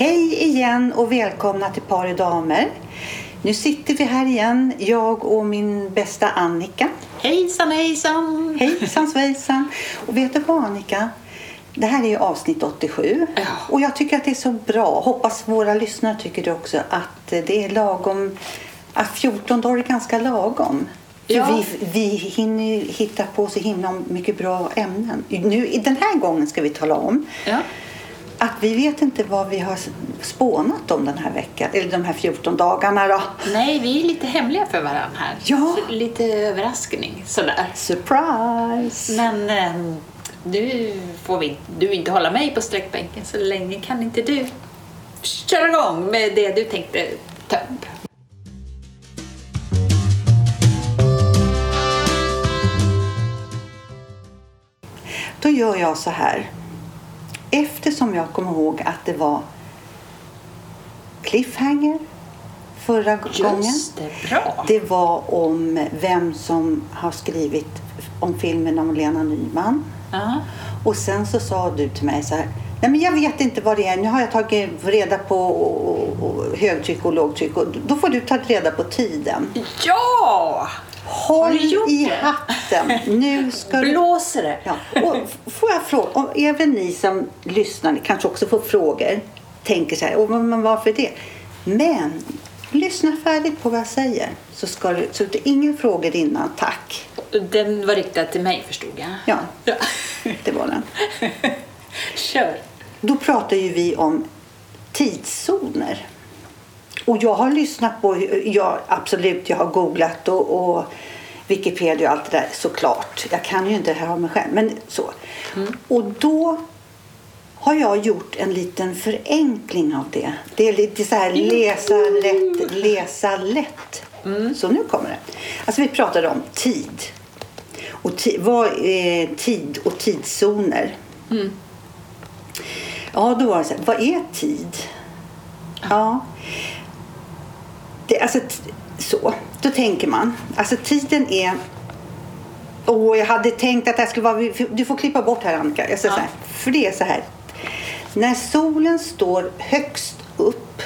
Hej igen och välkomna till Par i damer. Nu sitter vi här igen, jag och min bästa Annika. Hejsan hejsan! Hejsan svejsan! Och vet du vad Annika? Det här är ju avsnitt 87 Ja. och jag tycker att det är så bra, hoppas våra lyssnare tycker det också, att det är lagom, att 14 dagar är ganska lagom. För Ja. vi, vi hinner hitta på så himla mycket bra ämnen. Nu, den här gången ska vi tala om Ja. Att vi vet inte vad vi har spånat om den här veckan, eller de här 14 dagarna då. Nej, vi är lite hemliga för varandra här. Ja. Lite överraskning sådär. Surprise! Men eh, du får vi, du inte hålla mig på sträckbänken så länge kan inte du köra igång med det du tänkte ta upp. Då gör jag så här. Eftersom jag kommer ihåg att det var cliffhanger förra gången. Just det, bra! Det var om vem som har skrivit om filmen om Lena Nyman. Ja. Och sen så sa du till mig så här. Nej men jag vet inte vad det är. Nu har jag tagit reda på och, och, och högtryck och lågtryck. Och då får du ta reda på tiden. ja! Håll i hatten. Nu ska du... Blåser det? Ja. Och får jag fråga, om även ni som lyssnar kanske också får frågor. Tänker så här, "Åh, men varför det? Men lyssna färdigt på vad jag säger. Så, ska du, så det är inga frågor innan, tack. Den var riktad till mig förstod jag. Ja, ja. det var den. Kör! Då pratar ju vi om tidszoner. Och jag har lyssnat på, ja absolut, jag har googlat och, och Wikipedia och allt det där såklart. Jag kan ju inte det här av mig själv, men så. Och då har jag gjort en liten förenkling av det. Det är lite så här läsa lätt, läsa lätt. Så nu kommer det. Alltså vi pratade om tid. Och ti- vad är tid och tidszoner? Ja, då var det så här, vad är tid? Ja. Det, alltså, så. Då tänker man, alltså tiden är... Åh, jag hade tänkt att det här skulle vara... Du får klippa bort här, Annika. Jag säger Ja. för det är så här. När solen står högst upp,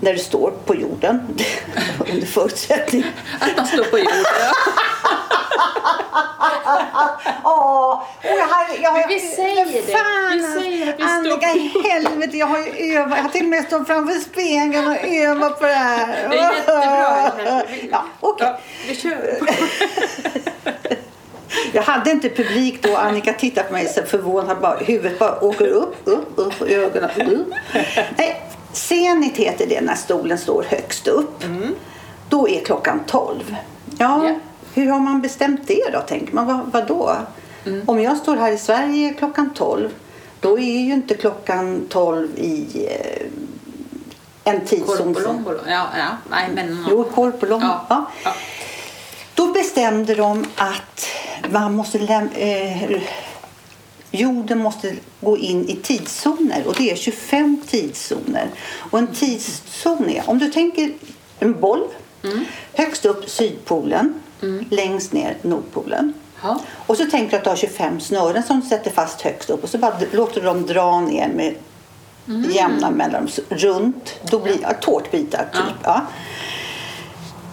när du står på jorden, under förutsättning Att man står på jorden. Åh, och jag har, jag har, vi säger det. Fan, Vi säger att vi står Annika, på- helvete, jag har ju övat. Jag har till och med stått framför spegeln och övat på det här. Det är jättebra. Ja, okej. Ja, vi kör. Jag hade inte publik då. Annika tittade på mig så förvånad. Bara, huvudet bara åker upp, upp, upp och ögonen upp. Nej, zenit heter det när stolen står högst upp. Då är klockan 12. Ja, Ja. Hur har man bestämt det då? Tänker man. Vad, vad då? Om jag står här i Sverige klockan 12. Då är ju inte klockan 12 i eh, en tidszon. Korpolombolo. Ja, ja. Nej, men... Jo, Korpolom. Ja. Ja. Ja. Då bestämde de att man måste läm- eh, jorden måste gå in i tidszoner och det är 25 tidszoner. Och en tidszon är, om du tänker en boll, högst upp Sydpolen, längst ner Nordpolen. Ja. Och så tänker du att du har 25 snören som sätter fast högst upp och så bara låter du dem dra ner med jämna mellanrum runt. Då blir ja, tårtbitar typ. Ja.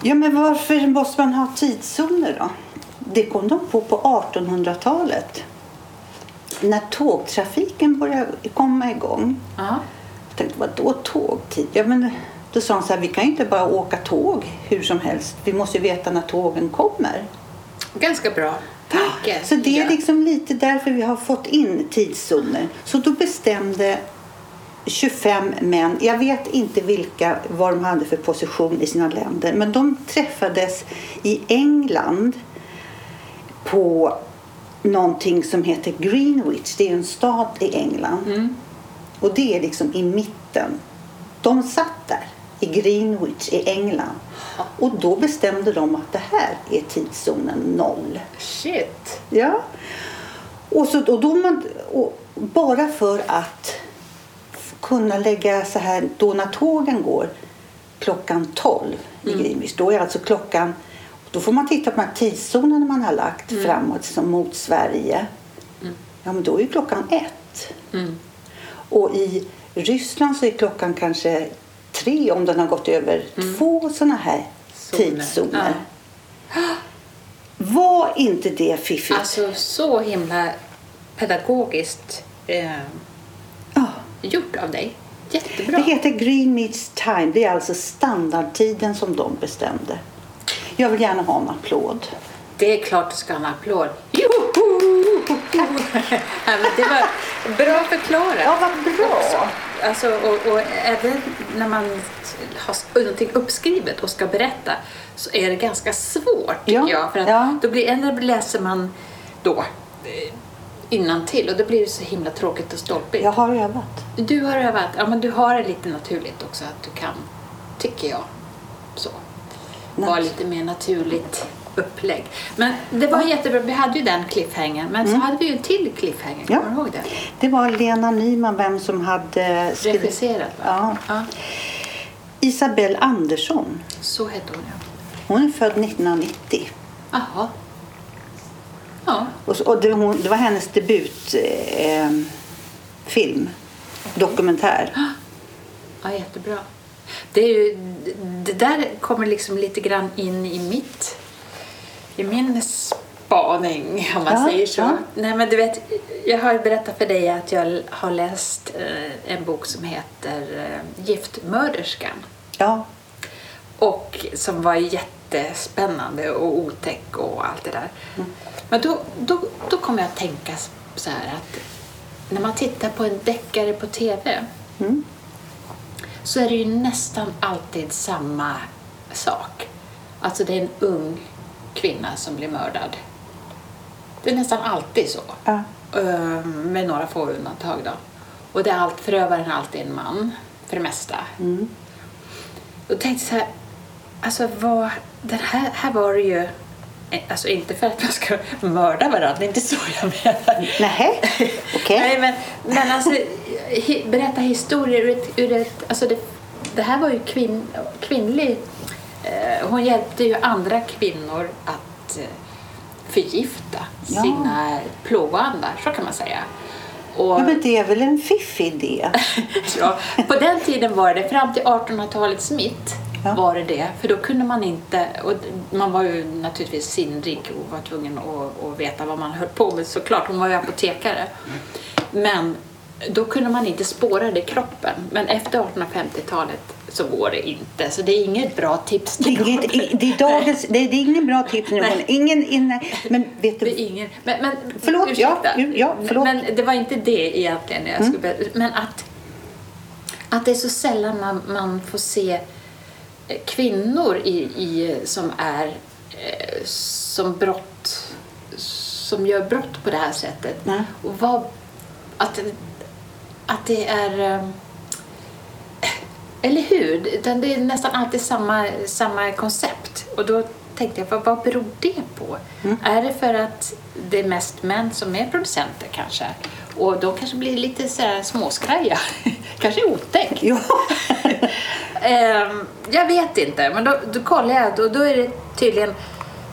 Ja, men varför måste man ha tidszoner då? Det kom de på på 1800-talet. När tågtrafiken började komma igång. Ja. Jag tänkte, vadå tågtid? Ja, men då sa de så här, vi kan ju inte bara åka tåg hur som helst. Vi måste ju veta när tågen kommer. Ganska bra tanke. Så det är liksom lite därför vi har fått in tidszoner. Så då bestämde 25 män, jag vet inte vilka, vad de hade för position i sina länder, men de träffades i England på någonting som heter Greenwich. Det är en stad i England. Och det är liksom i mitten. De satt där i Greenwich i England. Och då bestämde de att det här är tidszonen noll. Shit. Ja. Och, så, och då man, och bara för att kunna lägga så här då när tågen går klockan 12 i Greenwich. Då är alltså klockan då får man titta på de tidszonerna man har lagt framåt som mot Sverige. Ja, men då är klockan ett. Mm. Och i Ryssland så är klockan kanske tre om den har gått över två sådana här Zoner. tidszoner. Var inte det fiffigt? Alltså så himla pedagogiskt eh, ja. gjort av dig. Jättebra. Det heter Greenwich time. Det är alltså standardtiden som de bestämde. Jag vill gärna ha en applåd. Det är klart du ska ha en applåd. Joho! ja, det var bra förklarat. Ja, vad bra. Också. Alltså, och, och även när man har någonting uppskrivet och ska berätta så är det ganska svårt tycker Ja, jag. För att ja. då blir, ändå läser man då innan till och då blir det så himla tråkigt och stolpigt. Jag har övat. Du har övat, ja men du har det lite naturligt också att du kan, tycker jag. Så. Vara Nat- lite mer naturligt upplägg. Men det var jättebra, vi hade ju den cliffhangern men så hade vi ju en till cliffhanger, Ja. kommer du ihåg det? Det var Lena Nyman, vem som hade skrivit. Regisserat? Ja. ja. Isabelle Andersson. Så hette hon ja. Hon är född 1990. Jaha. Ja, Och, så- och det, hon, det var hennes debutfilm. Eh. Dokumentär. ja jättebra. Det, är ju, det där kommer liksom lite grann in i mitt i min spaning om man Ja, säger så. ja. Nej men du vet, jag har berättat för dig att jag har läst eh, en bok som heter eh, Giftmörderskan. Ja. Och som var jättespännande och otäck och allt det där. Men då, då, då kommer jag att tänka så här att när man tittar på en deckare på TV Mm. så är det ju nästan alltid samma sak. Alltså det är en ung kvinna som blir mördad. Det är nästan alltid så. Ja. Eh, Med några få undantag då. Och det är allt, förövaren är alltid en man, för det mesta. Mm. Och tänkte så här, alltså vad, den här, här var det ju, eh, alltså inte för att man ska mörda varandra, det är inte så jag menar. Nej, okej. Nej, men, men alltså berätta historier ur ett, ur ett alltså det, det här var ju kvinn, kvinnlig, hon hjälpte ju andra kvinnor att eh, förgifta Ja. sina plågoandar, så kan man säga. Och, Ja, men det är väl en fiffig idé? ja, på den tiden var det, fram till 1800-talets mitt, Ja. var det det. För då kunde man inte, och man var ju naturligtvis sinnrik och var tvungen att, att veta vad man höll på med såklart. Hon var ju apotekare. Men då kunde man inte spåra det i kroppen. Men efter 1850-talet så går det inte. Så det är inget bra tips Det till är, inget, det är, dagens, det är, det är ingen bra tips nu. Nej. Ingen inne, men vet Det du, ingen, men, men, Förlåt, ja, ja, förlåt. Men det var inte det egentligen jag Mm. skulle. Men att, att det är så sällan man, man får se eh, kvinnor i, i, som är eh, som brott som gör brott på det här sättet. Nej. Och vad, att, att det är... Eller hur? Utan Det är nästan alltid samma, samma koncept. Och då tänkte jag, vad, vad beror det på? Är det för att det är mest män som är producenter kanske? Och de kanske blir lite så här småskraja. kanske otäckt. ja, Ehm, jag vet inte, men då, då kollar jag och då är det tydligen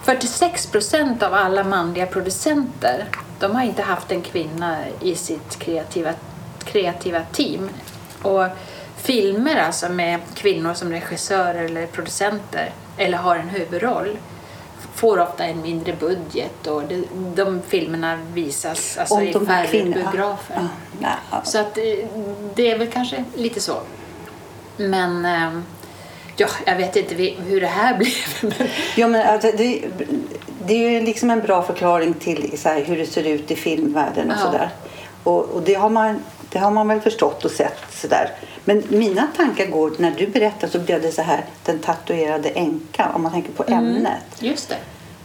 46 procent av alla manliga producenter de har inte haft en kvinna i sitt kreativa, kreativa team. Och filmer alltså med kvinnor som regissörer eller producenter eller har en huvudroll får ofta en mindre budget och det, de filmerna visas alltså i de färre biografer. Ja, ja. Så att eh, det är väl kanske lite så. Men eh, ja, jag vet inte hur det här blev. Ja, men alltså, det, det är ju liksom en bra förklaring till här, hur det ser ut i filmvärlden och sådär. Och, och det, har man, det har man väl förstått och sett sådär. Men mina tankar går, när du berättar så blev det så här, den tatuerade änkan, om man tänker på ämnet. just det.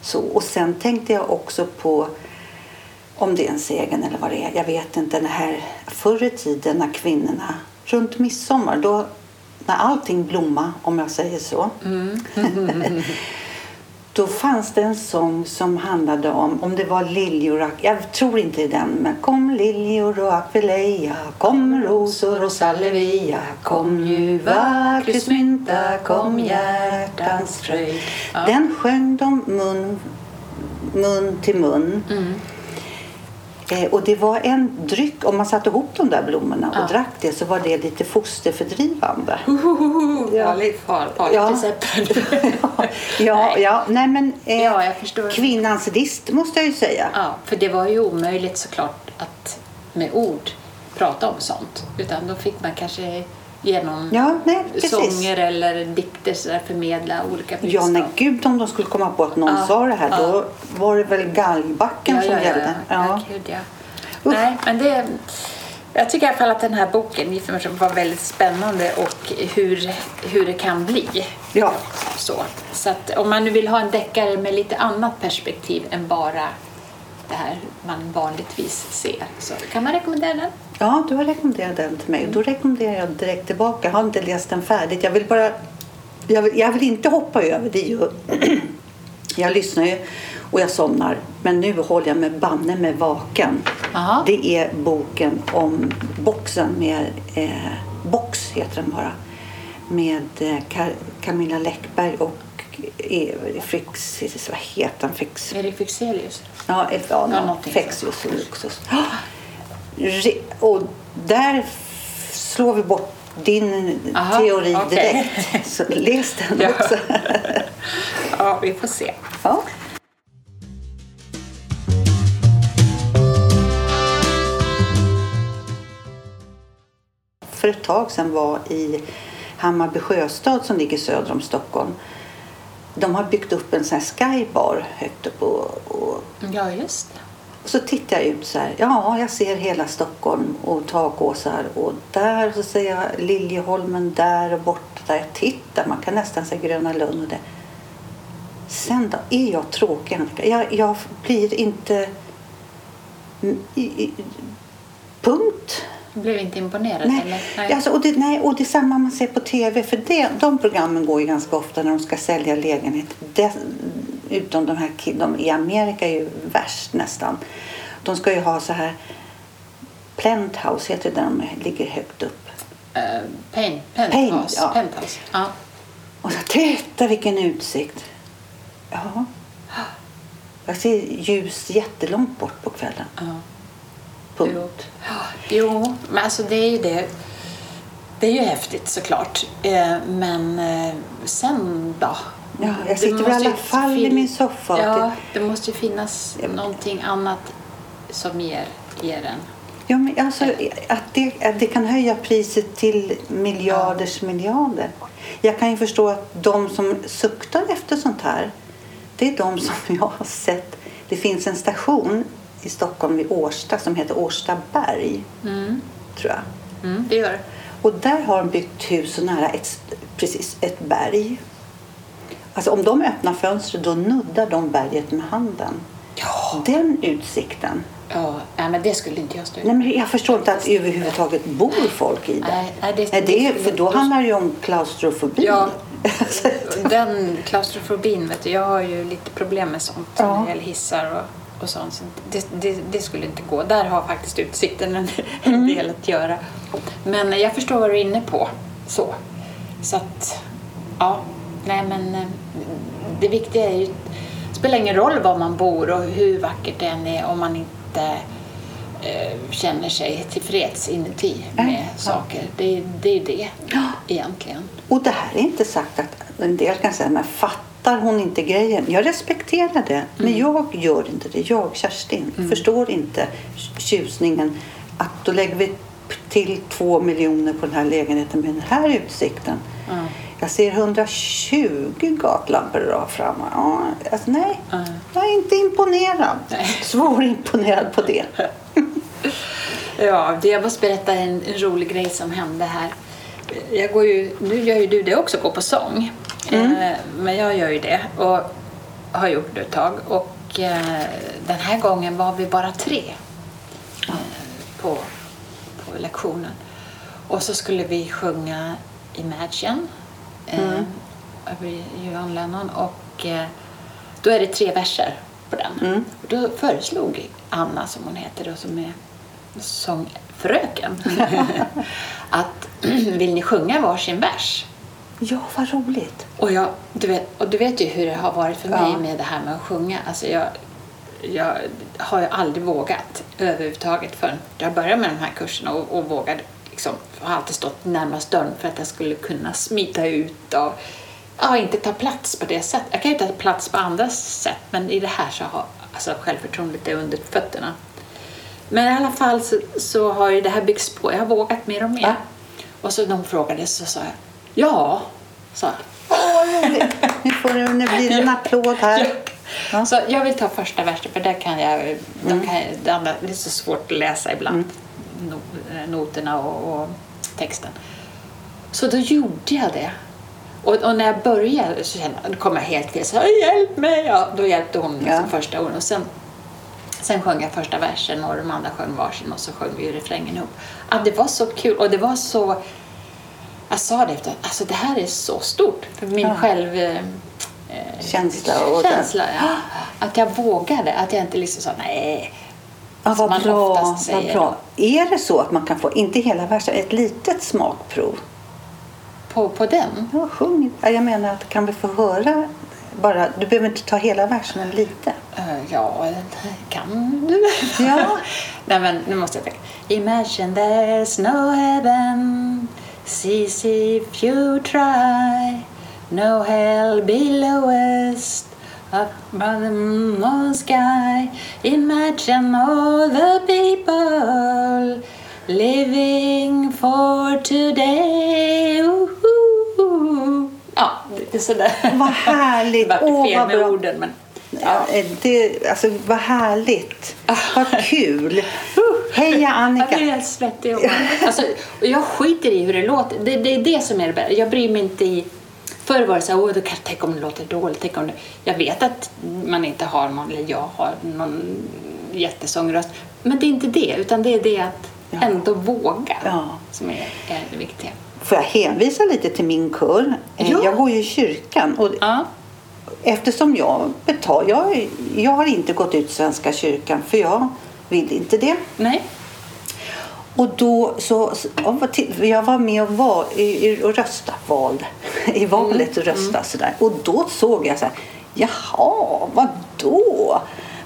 Så, och sen tänkte jag också på om det är en sägen eller vad det är. Jag vet inte. Den här förr i tiden när kvinnorna runt midsommar då när allting blomma om jag säger så. då fanns det en sång som handlade om om det var liljor och, jag tror inte den men kom liljor och akvileja kom rosor och salvia kom ljuva kryssmynta kom hjärtans fröjd Ja. den sjöng de mun, mun till mun. Eh, och det var en dryck, om man satte ihop de där blommorna och Ja. drack det så var det lite fosterfördrivande. Farligt, farligt Ja. recept. ja, ja, nej men eh, Ja, kvinnans list måste jag ju säga. Ja, för det var ju omöjligt såklart att med ord prata om sånt. Utan då fick man kanske genom Ja, nej, sånger eller dikter så där förmedla olika Ja, budskap. nej gud om de skulle komma på att någon Ja, sa det här. ja. Då var det väl galgbacken ja, som ja, ja, gällde. ja. ja. Gud, ja. Nej, men det... Jag tycker i alla fall att den här boken Gift med var väldigt spännande och hur, hur det kan bli. Ja. Så, så att om man nu vill ha en deckare med lite annat perspektiv än bara det här man vanligtvis ser så kan man rekommendera den. Ja, du har rekommenderat den till mig. Då rekommenderar jag direkt tillbaka. Jag har inte läst den färdigt. Jag vill bara... Jag vill, jag vill inte hoppa över. Det ju, jag lyssnar ju och jag somnar. Men nu håller jag mig banne med vaken. Jaha. Det är boken om boxen med... Eh, box heter den bara. Med eh, Camilla Läckberg och eh, Frix... Vad heter han? Frix, Erik Fexelius. Ja, ett, ja, Ja, no, Fexius och Luxus. Och där slår vi bort din Aha, teori okej. direkt. Så läs den också. Ja, vi får se. Ja. För ett tag sedan var i Hammarby sjöstad som ligger söder om Stockholm. De har byggt upp en sån skybar högt upp och, och Ja, just det. så tittar jag ut så här. Ja, jag ser hela Stockholm och takåsar och där så ser jag Liljeholmen där och borta där. Jag tittar, man kan nästan se Gröna Lund och det. Sen då, är jag tråkig Annika? Jag, jag blir inte... I, i, punkt. Blev inte imponerad? Nej. Eller? Nej. Alltså, och, det, nej, och det är samma man ser på tv. För det, de programmen går ju ganska ofta när de ska sälja lägenhet. Det, utom de här de i Amerika är ju värst nästan. De ska ju ha så här penthouse heter det där de ligger högt upp. Eh, paint, penthouse. Paint, ja. penthouse. Ja. Och så titta vilken utsikt. Ja. Jag ser ljus jättelångt bort på kvällen. Ja. Punkt. Jo, men alltså det är ju det. Det är ju häftigt såklart. Eh, Men eh, sen då? Ja, jag sitter i alla fall i min soffa. Ja, det måste ju finnas någonting annat som ger, ger en. Ja, men alltså, att, det, att det kan höja priset till miljarders miljarder. Jag kan ju förstå att de som suktar efter sånt här, det är de som jag har sett. Det finns en station i Stockholm vid Årsta som heter Årstaberg, Mm. tror jag. Mm, det gör det. Och där har de byggt hus så nära ett, precis, ett berg. Alltså om de öppnar fönstret då nuddar de berget med handen. Ja. Den utsikten. Ja, nej, men det skulle inte jag stå ut Nej, men jag förstår inte att överhuvudtaget bor folk i det. Nej, nej, det- Nej, det för då handlar det ju om klaustrofobi. Ja. Den klaustrofobin, vet du, jag har ju lite problem med sånt Ja. när det gäller hissar och, och sånt. Så det, det, det skulle inte gå. Där har faktiskt utsikten en, Mm. del att göra. Men jag förstår vad du är inne på. Så, så att, ja, nej men eh, det viktiga är ju, det spelar ingen roll var man bor och hur vackert det än är om man inte eh, känner sig tillfreds inuti med Nej, ja. saker. Det, det är ju det egentligen. Och det här är inte sagt att en del kan säga, men fattar hon inte grejen? Jag respekterar det, men Mm. jag gör inte det. Jag, Kerstin, förstår inte tjusningen att då lägger vi till två miljoner på den här lägenheten med den här utsikten. Mm. Jag ser 120 gatlampor rakt fram. Alltså, nej, Mm. jag är inte imponerad. Nej. Svår imponerad på det. Ja, det- jag måste berätta en, en rolig grej som hände här. Jag går ju, nu gör ju du det också, går på sång. Eh, men jag gör ju det och har gjort det ett tag. Och eh, den här gången var vi bara tre eh, på, på lektionen. Och så skulle vi sjunga Imagine eh, över Johan Lennon. Och då är det tre verser på den. Och då föreslog Anna, som hon heter, då, som är sångfröken, att vill ni sjunga varsin vers? Ja, vad roligt. Och, jag, du vet, och du vet ju hur det har varit för mig Ja. med det här med att sjunga. Alltså jag, jag har ju aldrig vågat. överhuvudtaget förrän jag började med de här kurserna och, och vågade liksom, har alltid stått närmast dörren för att jag skulle kunna smita ut och ja, inte ta plats på det sättet. Jag kan ju ta plats på andra sätt men i det här så har alltså, självförtroendet är under fötterna. Men i alla fall så, så har ju det här byggts på. Jag har vågat mer och mer. Ja. Och så hon frågade så sa jag ja, sa jag. Nu, får du, nu blir det en applåd här. Ja. Så jag vill ta första versen för där kan jag, då kan jag det, andra, det är så svårt att läsa ibland, no- noterna och, och texten. Så då gjorde jag det. Och, och när jag började så kände jag, kom jag helt fel. Så hjälp mig! Ja, då hjälpte hon liksom Ja. första orden. Och sen, sen sjöng jag första versen och de andra sjöng varsin och så sjöng vi refrängen ihop. Ja, det var så kul och det var så... Jag sa det efter alltså det här är så stort. För min Ja. själv... eh, eh, Känsla känsla, ja. Att jag vågade, att jag inte liksom sa nej. Ja, vad man bra, vad bra. Är det så att man kan få, inte hela versen, ett litet smakprov? På, på den? Ja, sjung. Ja, jag menar att kan vi få höra bara, du behöver inte ta hela versen, men lite. Eh, ja, kan du? Ja. nej men nu måste jag tänka. Imagine there's no heaven Seas if you try No hell below us Up by the moon sky Imagine all the people Living for today Ooh. Ja, är sådär. Vad härligt. Det vart fel vad med bra. orden men Ja. Det, alltså, vad härligt. Vad kul. Heja Jag Annika. blir helt svettig. Alltså, och jag skiter i hur det låter. Det, det är det som är det bästa. Jag bryr mig inte i... Förr var det så här, kan, tänk om det låter dåligt. Tänk om det... Jag vet att man inte har någon, eller jag har någon jättesångröst. Men det är inte det, utan det är det att Ja. ändå våga Ja. som är, är det viktiga. Får jag hänvisa lite till min kör? Eh, Ja. Jag går ju i kyrkan. Och Ja. Eftersom jag betal, jag, jag har inte gått ut Svenska kyrkan för jag vill inte det. Nej. Och då så, jag var med och, i, och rösta, valde i valet och rösta sådär. Och då såg jag så här, jaha, vad då?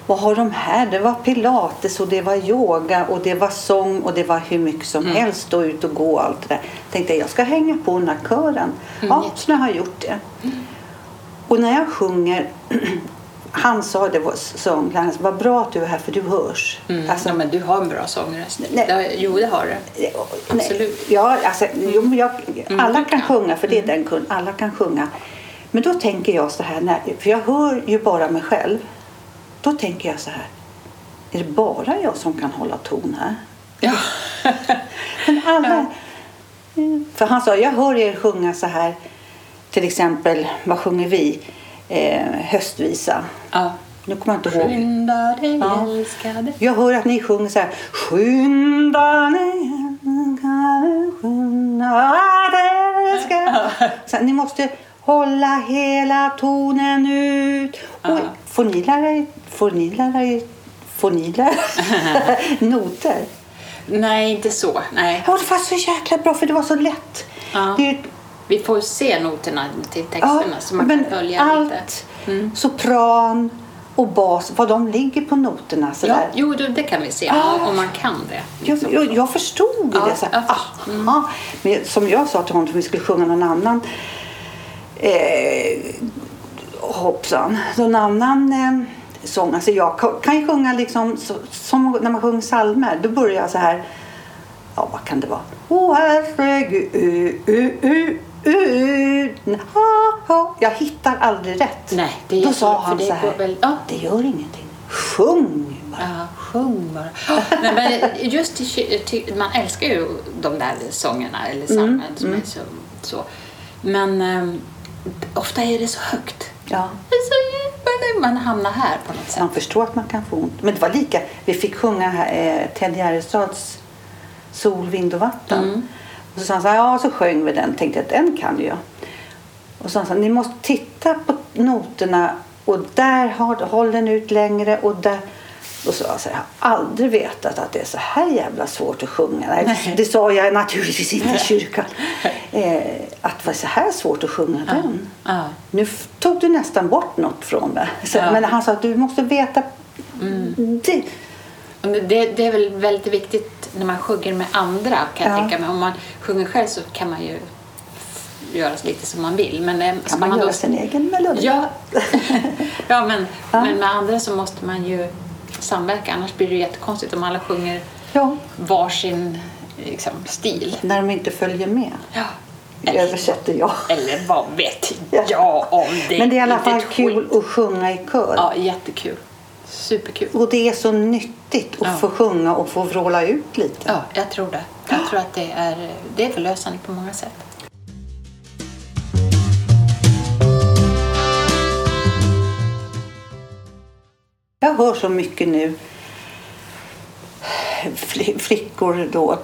Vad har de här? Det var pilates och det var yoga och det var sång och det var hur mycket som helst. Stå ut och gå och allt det där. Tänkte jag, ska hänga på den här kören. Ja, så nu har jag gjort det. Och när jag sjunger, han sa det, var sångläraren, vad bra att du är här för du hörs. Mm. Alltså, ja, men du har en bra sångröst. Nej. Jo, det har du. Absolut. Ja, alltså, jo, jag, alla du kan kan. sjunga, för det är den kun, alla kan sjunga. Men då tänker jag så här, när, för jag hör ju bara mig själv. Då tänker jag så här, är det bara jag som kan hålla ton här? Ja. Men alla... Mm. För han sa, jag hör er sjunga så här, till exempel, vad sjunger vi? Eh, höstvisa. ja. Nu kommer jag inte ihåg. Skynda dig, Ja. älskade. Jag hör att ni sjunger så här. Skynda dig, skynda dig. Så här, ni måste hålla hela tonen ut. Oj, får ni lära er, får ni lära er, får ni lära er noter? Nej, inte så. Nej. Ja, det var så jäkla bra för det var så lätt. Ja. Det, Vi får se noterna till texterna så man kan följa allt, lite. sopran och bas, vad de ligger på noterna Ja, jo, det, kan vi se Ah. om man kan det. Jag, jag, jag förstod Ja, det. Så här, ja. aha. Men som jag sa till honom att vi skulle sjunga någon annan eh, hoppsan, någon annan eh, sång. Alltså jag kan, ju sjunga liksom så, som när man sjunger psalmer. Då börjar jag så här. Ja, vad kan det vara? Åh herregud, u, u, u, u, ha, ha. Jag hittar aldrig rätt. Nej, det är Då sa han det så här. väl- ja. Det gör ingenting. Sjung bara. Ja, sjung bara. Nej, men just ky- ty, man älskar ju de där sångerna eller psalmen som är så, så. Men ehm, ofta är det så högt. Ja. Man hamnar här på något sätt. Man förstår att man kan få ont. Men det var lika. Vi fick sjunga här, eh, Ted Gärdestads Sol, vind och vatten. Mm. Så sa han så här, ja så sjöng vi den. Tänkte att den kan jag. Och så sa han ni måste titta på noterna och där har, håll den ut längre och där. Och så jag här, jag har aldrig vetat att det är så här jävla svårt att sjunga. Nej, det sa jag naturligtvis inte i kyrkan. Eh, att det var så här svårt att sjunga den. Ja. Nu tog du nästan bort något från mig. Så, Ja. Men han sa att du måste veta. Det, Och Det, det är väl väldigt viktigt när man sjunger med andra kan jag Ja. tänka mig. Om man sjunger själv så kan man ju göra lite som man vill. Men eh, Kan man då- göra sin egen melodi? Ja, ja men, Ja. men med andra så måste man ju samverka. Annars blir det jättekonstigt om alla sjunger Ja, varsin liksom, stil. när de inte följer med. Ja. Översätter jag. Eller vad vet Ja. jag om det? Men det är i alla fall kul skit. att sjunga i kör. Ja, jättekul. Superkul. Och det är så nyttigt att Ja. få sjunga och få vråla ut lite. Ja, jag tror det. Jag tror att det är, det är förlösande på många sätt. Jag hör så mycket nu fli- flickor då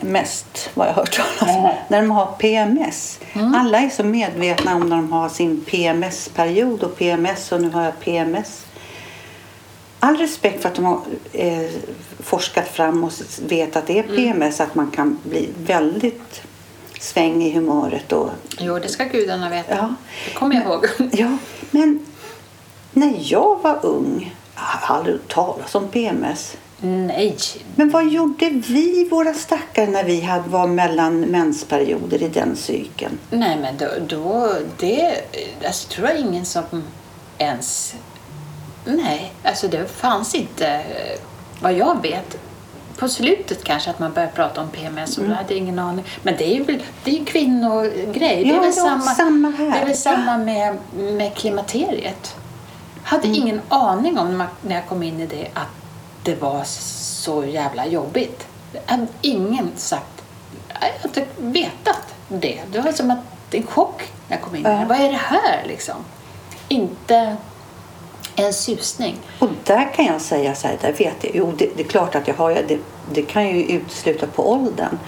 mest vad jag hört talas om, när de har PMS. Alla är så medvetna om när de har sin PMS-period och PMS och nu har jag PMS. All respekt för att de har eh, forskat fram och vet att det är PMS, att man kan bli väldigt sväng i humöret och Jo, det ska gudarna veta. Ja. Det kommer jag ihåg. Ja, men när jag var ung, jag har aldrig talas om PMS. Nej, Men vad gjorde vi, våra stackare, när vi hade, var mellan mensperioder i den cykeln? nej men då, då det, alltså, tror jag ingen som ens, nej, alltså det fanns inte, vad jag vet, på slutet kanske att man började prata om PMS och Mm. hade jag ingen aning. Men det är ju det är kvinnogrej. det är väl samma, samma här. Det är väl samma med, med klimakteriet. Hade Mm. ingen aning om när, jag kom in i det att det var så jävla jobbigt. Det hade ingen sagt. Jag har inte vetat det. Det var som att en chock när jag kom in Ja. Vad är det här liksom? Inte en susning. Och där kan jag säga så här, där vet jag, jo det, det är klart att jag har, det, det kan ju utesluta på åldern.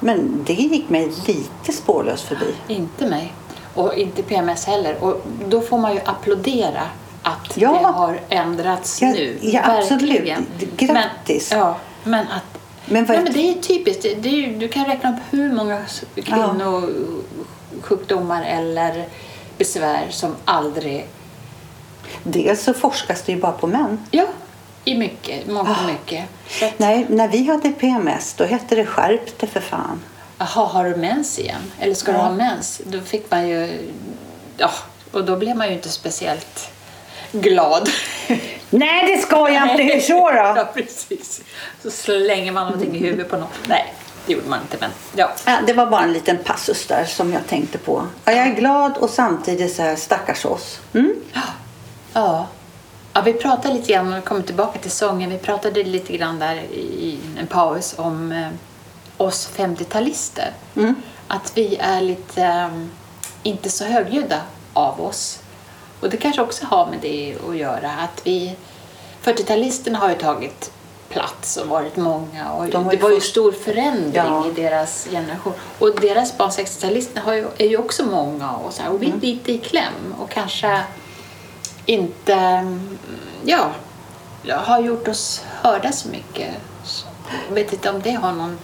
Men det gick mig lite spårlöst förbi. Inte mig. Och inte PMS heller. Och då får man ju applådera att Ja. det har ändrats Ja, nu. ja, absolut. Grattis. Men, ja, men att... Men Nej, men det är typiskt. Det, är, ju- du kan räkna upp hur många kvinnosjukdomar eller besvär som aldrig... Dels så forskas det ju bara på män. Ja, i mycket. Mångt och Ah. mycket. Att, Nej, när vi hade PMS då hette det skärp dig för fan. Jaha, har du mens igen? Eller ska du Ja. ha mens? Då fick man ju... Ja, och då blev man ju inte speciellt glad. Nej, det ska jag inte. Hur så Ja, då? precis. Så slänger man någonting i huvudet på någon. Nej, det gjorde man inte, men ja. Ja, det var bara en liten passus där som jag tänkte på. Ja, jag är glad och samtidigt så här stackars oss. Mm? Ja. ja, vi pratade lite grann, om vi kommer tillbaka till sången, vi pratade lite grann där i en paus om eh, oss 50-talister. Mm. Att vi är lite, eh, inte så högljudda av oss. Och det kanske också har med det att göra. Att vi, 40-talisterna har ju tagit plats och varit många. Och De var det var ju först- stor förändring Ja. i deras generation. Och deras barn 60-talisterna har ju, är ju också många och, så här, och vi är lite i kläm. Och kanske inte ja, har gjort oss hörda så mycket. Så Jag vet inte om det har någon...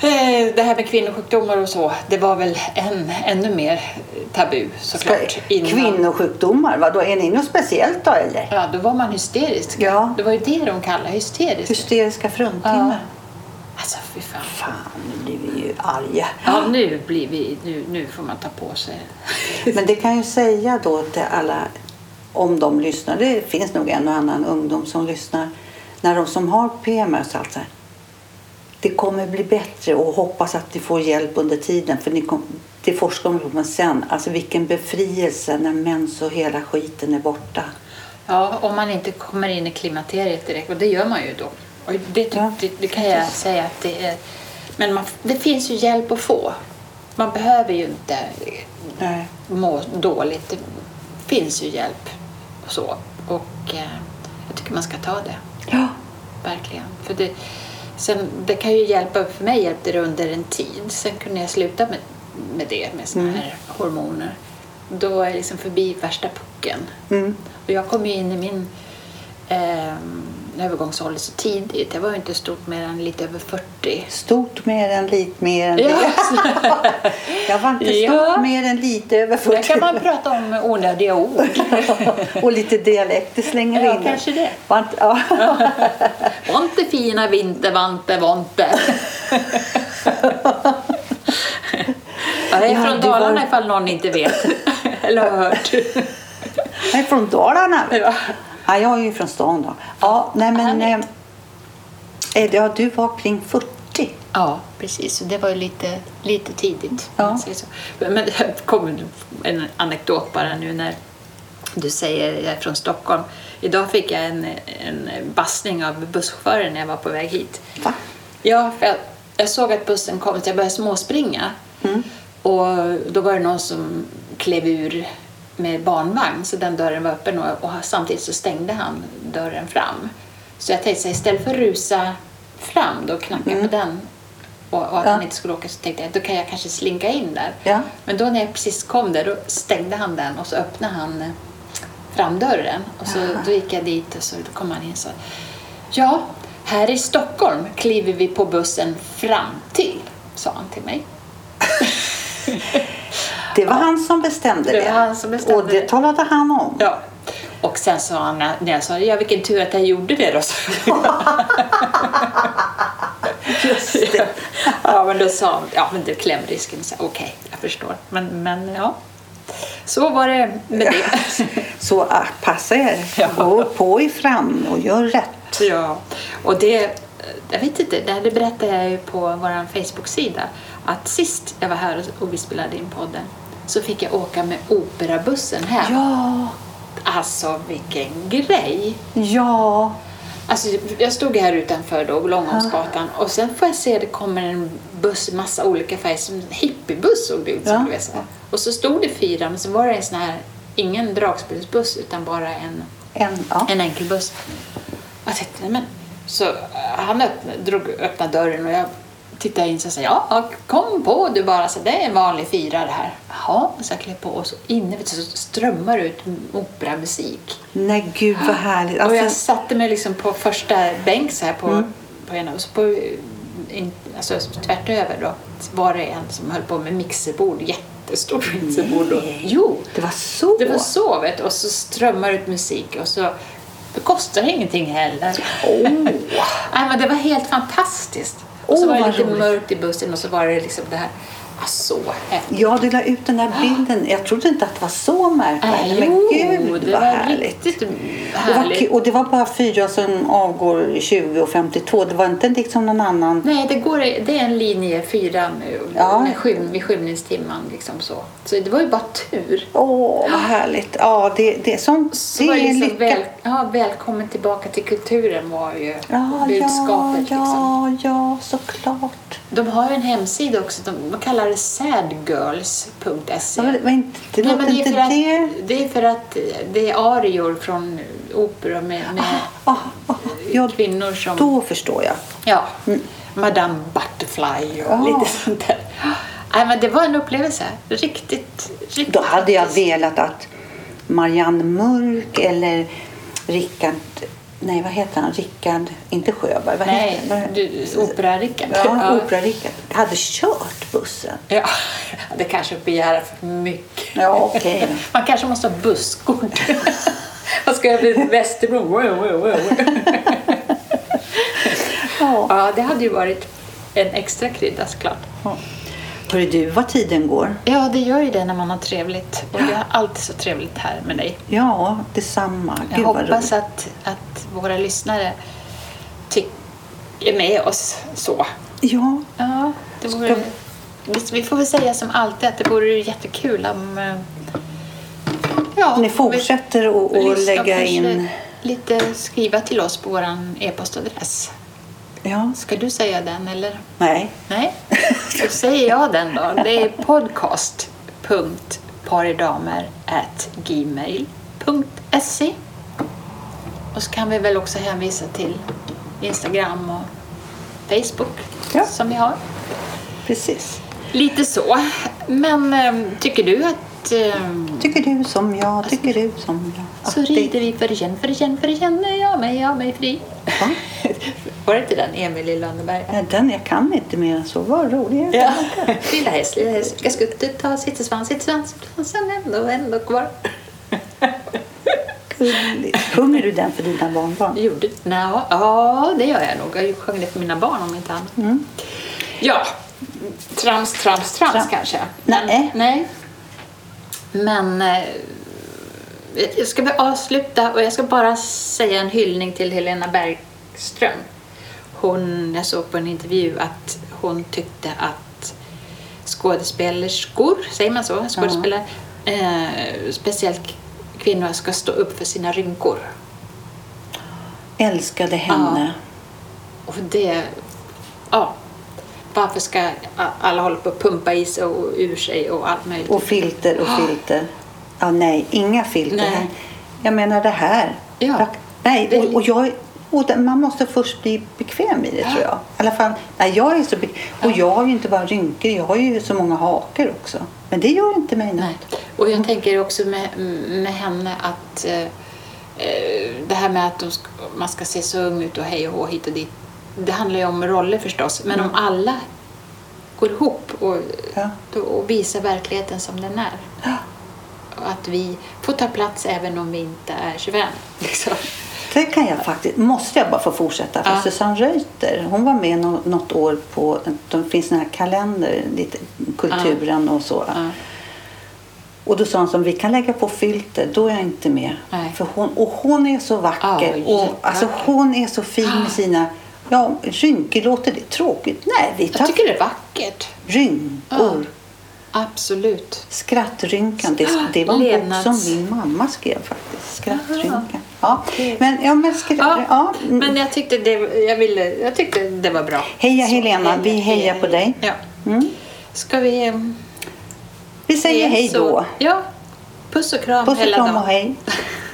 Eh, Det här med kvinnosjukdomar och så, det var väl en, ännu mer tabu såklart. innan. Kvinnosjukdomar, vad då är ni något speciellt då eller? Ja, då var man hysterisk. Ja. Det var ju det de kallade hysteriskt. Hysteriska fruntimmer. Alltså fy fan. Fan, nu blir vi ju arga. Ja, nu blir vi... Nu, nu får man ta på sig. Men det kan ju säga då till alla, om de lyssnar, det finns nog en och annan ungdom som lyssnar, när de som har PMS alltså, det kommer bli bättre och hoppas att ni får hjälp under tiden för ni kom, det forskar de på sen, alltså vilken befrielse när mens och hela skiten är borta. Ja, om man inte kommer in i klimakteriet direkt. Och det gör man ju då. Och det, det, det, det kan jag säga att det är... Men man, det finns ju hjälp att få. Man behöver ju inte Nej. må dåligt. Det finns ju hjälp och så. Och eh, jag tycker man ska ta det. Ja, Verkligen. För det, sen, det kan ju hjälpa, för mig hjälpte det under en tid. Sen kunde jag sluta med, med det, med såna Mm. här hormoner. Då är jag liksom förbi värsta pucken. mm. Och jag kom ju in i min... ehm, övergångsålder så tidigt. Jag var ju inte stort mer än lite över 40. Stort mer än lite mer än Ja. det. Jag var inte stort Ja. mer än lite över Där 40. kan man prata om onödiga ord. och lite dialekter slänger Ja, in. kanske det. Var inte, ja. Vante fina vintervante vante. Är Ja, från du var- Dalarna ifall någon inte vet eller har hört. Jag är från Dalarna. Ja. Ja, jag är ju från stan då. Ja, nej men... Eh, ja, du var kring 40. Ja, precis. Det var ju lite, lite tidigt. Ja. Men det kom en anekdot bara nu när du säger jag är från Stockholm. Idag fick jag en, en bassning av busschauffören när jag var på väg hit. Va? Ja, för jag, jag såg att bussen kom så jag började småspringa. Och då var det någon som klev ur med barnvagn så den dörren var öppen och, och samtidigt så stängde han dörren fram. Så jag tänkte så här, istället för att rusa fram då och knacka på den och, och att Ja. han inte skulle åka så tänkte jag då kan jag kanske slinka in där. Ja. Men då när jag precis kom där då stängde han den och så öppnade han eh, framdörren och så, då gick jag dit och så då kom han in och sa Ja, här i Stockholm kliver vi på bussen fram till, sa han till mig. Det var han som bestämde det. Det som bestämde Och det det. talade han om. Ja. Och sen sa han, när jag sa ja vilken tur att jag gjorde det då. Just det. ja, men då sa han, ja men det är klämrisken. Okej, jag förstår. Men, men ja, så var det med det. Så ah, passa er. Ja. Gå på i fram och gör rätt. Ja, och det, jag vet inte, det det berättade jag ju på vår Facebook-sida. Att sist jag var här och vi spelade in podden så fick jag åka med operabussen hem. Ja, Alltså vilken grej! ja. Alltså, jag stod här utanför då, Långholmsgatan och sen får jag se det kommer en buss, massa olika färger, som en hippiebuss såg det ut som. Ja. så. Och så stod det fyra, men så var det en sån här, ingen dragspelsbuss utan bara en, En, ja. en enkel buss. Jag tänkte, men. Så han öppnade, drog, öppnade dörren och jag tittade in och sa ja, kom på du bara, så det är en vanlig fyra det här. Jaha, så jag klev på och så inne vet du, så strömmar ut operamusik. Nej, gud vad härligt. och jag Alltså, satte mig liksom på första bänk så här på, Mm. på ena och så på, in, alltså tvärt över då var det en som höll på med mixerbord, jättestort mixerbord. Nej. jo, det var så. det var så vet du. och så strömmar ut musik och så det kostar ingenting heller. Åh. Nej, men det var helt fantastiskt. Och så Åh, var det lite roligt. mörkt i bussen och så var det liksom det här, så häftigt. Ja, du la ut den där bilden. Jag trodde inte att det var så märkvärdigt. Men jo, gud det vad var härligt. riktigt Det var, härligt. och det var bara fyra som avgår 20 och 52. Det var inte liksom någon annan. Nej, det, går, det är en linje fyra nu, Ja. med skym, vid skymningstimman. Liksom så. så det var ju bara tur. Åh, vad härligt. Ja, det, det, sånt, Så det det är liksom lycka. väl, ja, välkommen tillbaka till kulturen var ju Ja, budskapet. ja, Liksom. ja, ja, såklart. De har ju en hemsida också, de, de kallar det sadgirls.se. Ja, men inte, det Nej, låter men det, är för att, det. det är för att det är arior från opera med, med Ah, ah, ja, kvinnor som... då förstår jag. Ja, Madame Butterfly och Ja. lite sånt där. Nej, men det var en upplevelse. Riktigt, riktigt Då hade jag velat att Marianne Mörk eller Rickard, nej vad heter han, Rickard, inte Sjöberg, vad Nej, heter han? du, opera-Rickard. Ja, Opera-Rickard hade kört bussen. Ja, det kanske är att begära för mycket. Ja, okej. Man kanske måste ha busskort. Man ska över till Västerbro. Ja. Ja, det hade ju varit en extra krydda såklart. Hörru du, vad tiden går. Ja, det gör ju det när man har trevligt. Och det är alltid så trevligt här med dig. Ja, detsamma. Jag Gud vad hoppas att, att våra lyssnare är med oss så. Ja, Ja, det Ska vore, vi får väl säga som alltid att det vore jättekul om eh, ja, ni fortsätter att lägga in... Lite skriva till oss på vår e-postadress. Ja, Ska du säga den eller? nej. Nej, då säger jag den då. Det är podcast.paridamer.gmail.se Och så kan vi väl också hänvisa till Instagram och Facebook Ja. som vi har. Precis. Lite så. Men eh, tycker du att... Eh, Tycker du som jag, tycker du som jag. Så rider vi för igen, för igen, för igen är jag mig, jag mig fri. Va? Var det inte den Emil i Lönneberga? Ja, Den, jag kan inte mer än så. Vad rolig Ja. lilla häst, lilla häst, ska skuttet ta sitt svans, sitt svans, svansen ändå, ändå kvar. Gulligt. Sjunger du den för dina barnbarn? Gjorde Nå, Ja, det gör jag nog. Jag sjöng det för mina barn om inte annat. Mm. Ja, trams, trams, trams Trams. kanske. Nej. nej. Men eh, jag ska väl avsluta och jag ska bara säga en hyllning till Helena Bergström. Hon, jag såg på en intervju att hon tyckte att skådespelerskor, säger man så? Skådespelare, eh, speciellt kvinnor ska stå upp för sina rynkor. Älskade henne. Och det... Ja. Varför ska alla hålla på att pumpa i sig och ur sig och allt möjligt? Och filter och filter. Ja, nej, inga filter Nej. Jag menar det här. Ja. Nej, och, och jag... Och man måste först bli bekväm i det tror jag. I alla fall, nej, jag är så bekväm. Och jag har ju inte bara rynkor, jag har ju så många hakor också. Men det gör inte mig något. Nej. Och jag tänker också med, med henne att eh, eh, det här med att ska, man ska se så ung ut och hej och hå hit och dit. Det handlar ju om roller förstås. Men om alla går ihop och, Ja. och visar verkligheten som den är. Ja. Och att vi får ta plats även om vi inte är 25. Liksom. Det kan jag faktiskt, måste jag bara få fortsätta. För Ja. Susanne Reuter, hon var med nå- något år på, det finns såna här kalender, lite kulturen och så. Ja. Och då sa hon som vi kan lägga på filter, då är jag inte med. Nej. För hon, och hon är så vacker. Ja, och, alltså, hon är så fin med sina, ja rynkor, låter det tråkigt? Nej, vi tar Jag tycker det är vackert. rynkor. Absolut. Skrattrynkan, det, det var en Levnads- bok som min mamma skrev faktiskt. Skrattrynkan. Ja. Men, ja, men, skra, Ja, ja. men jag tyckte, det, jag, ville, jag tyckte det var bra. Heja Så, Helena, vi hejar på dig. Ja. Mm. Ska vi... Vi säger hej då. Ja. Puss och kram Puss och hela kram dagen. och hej.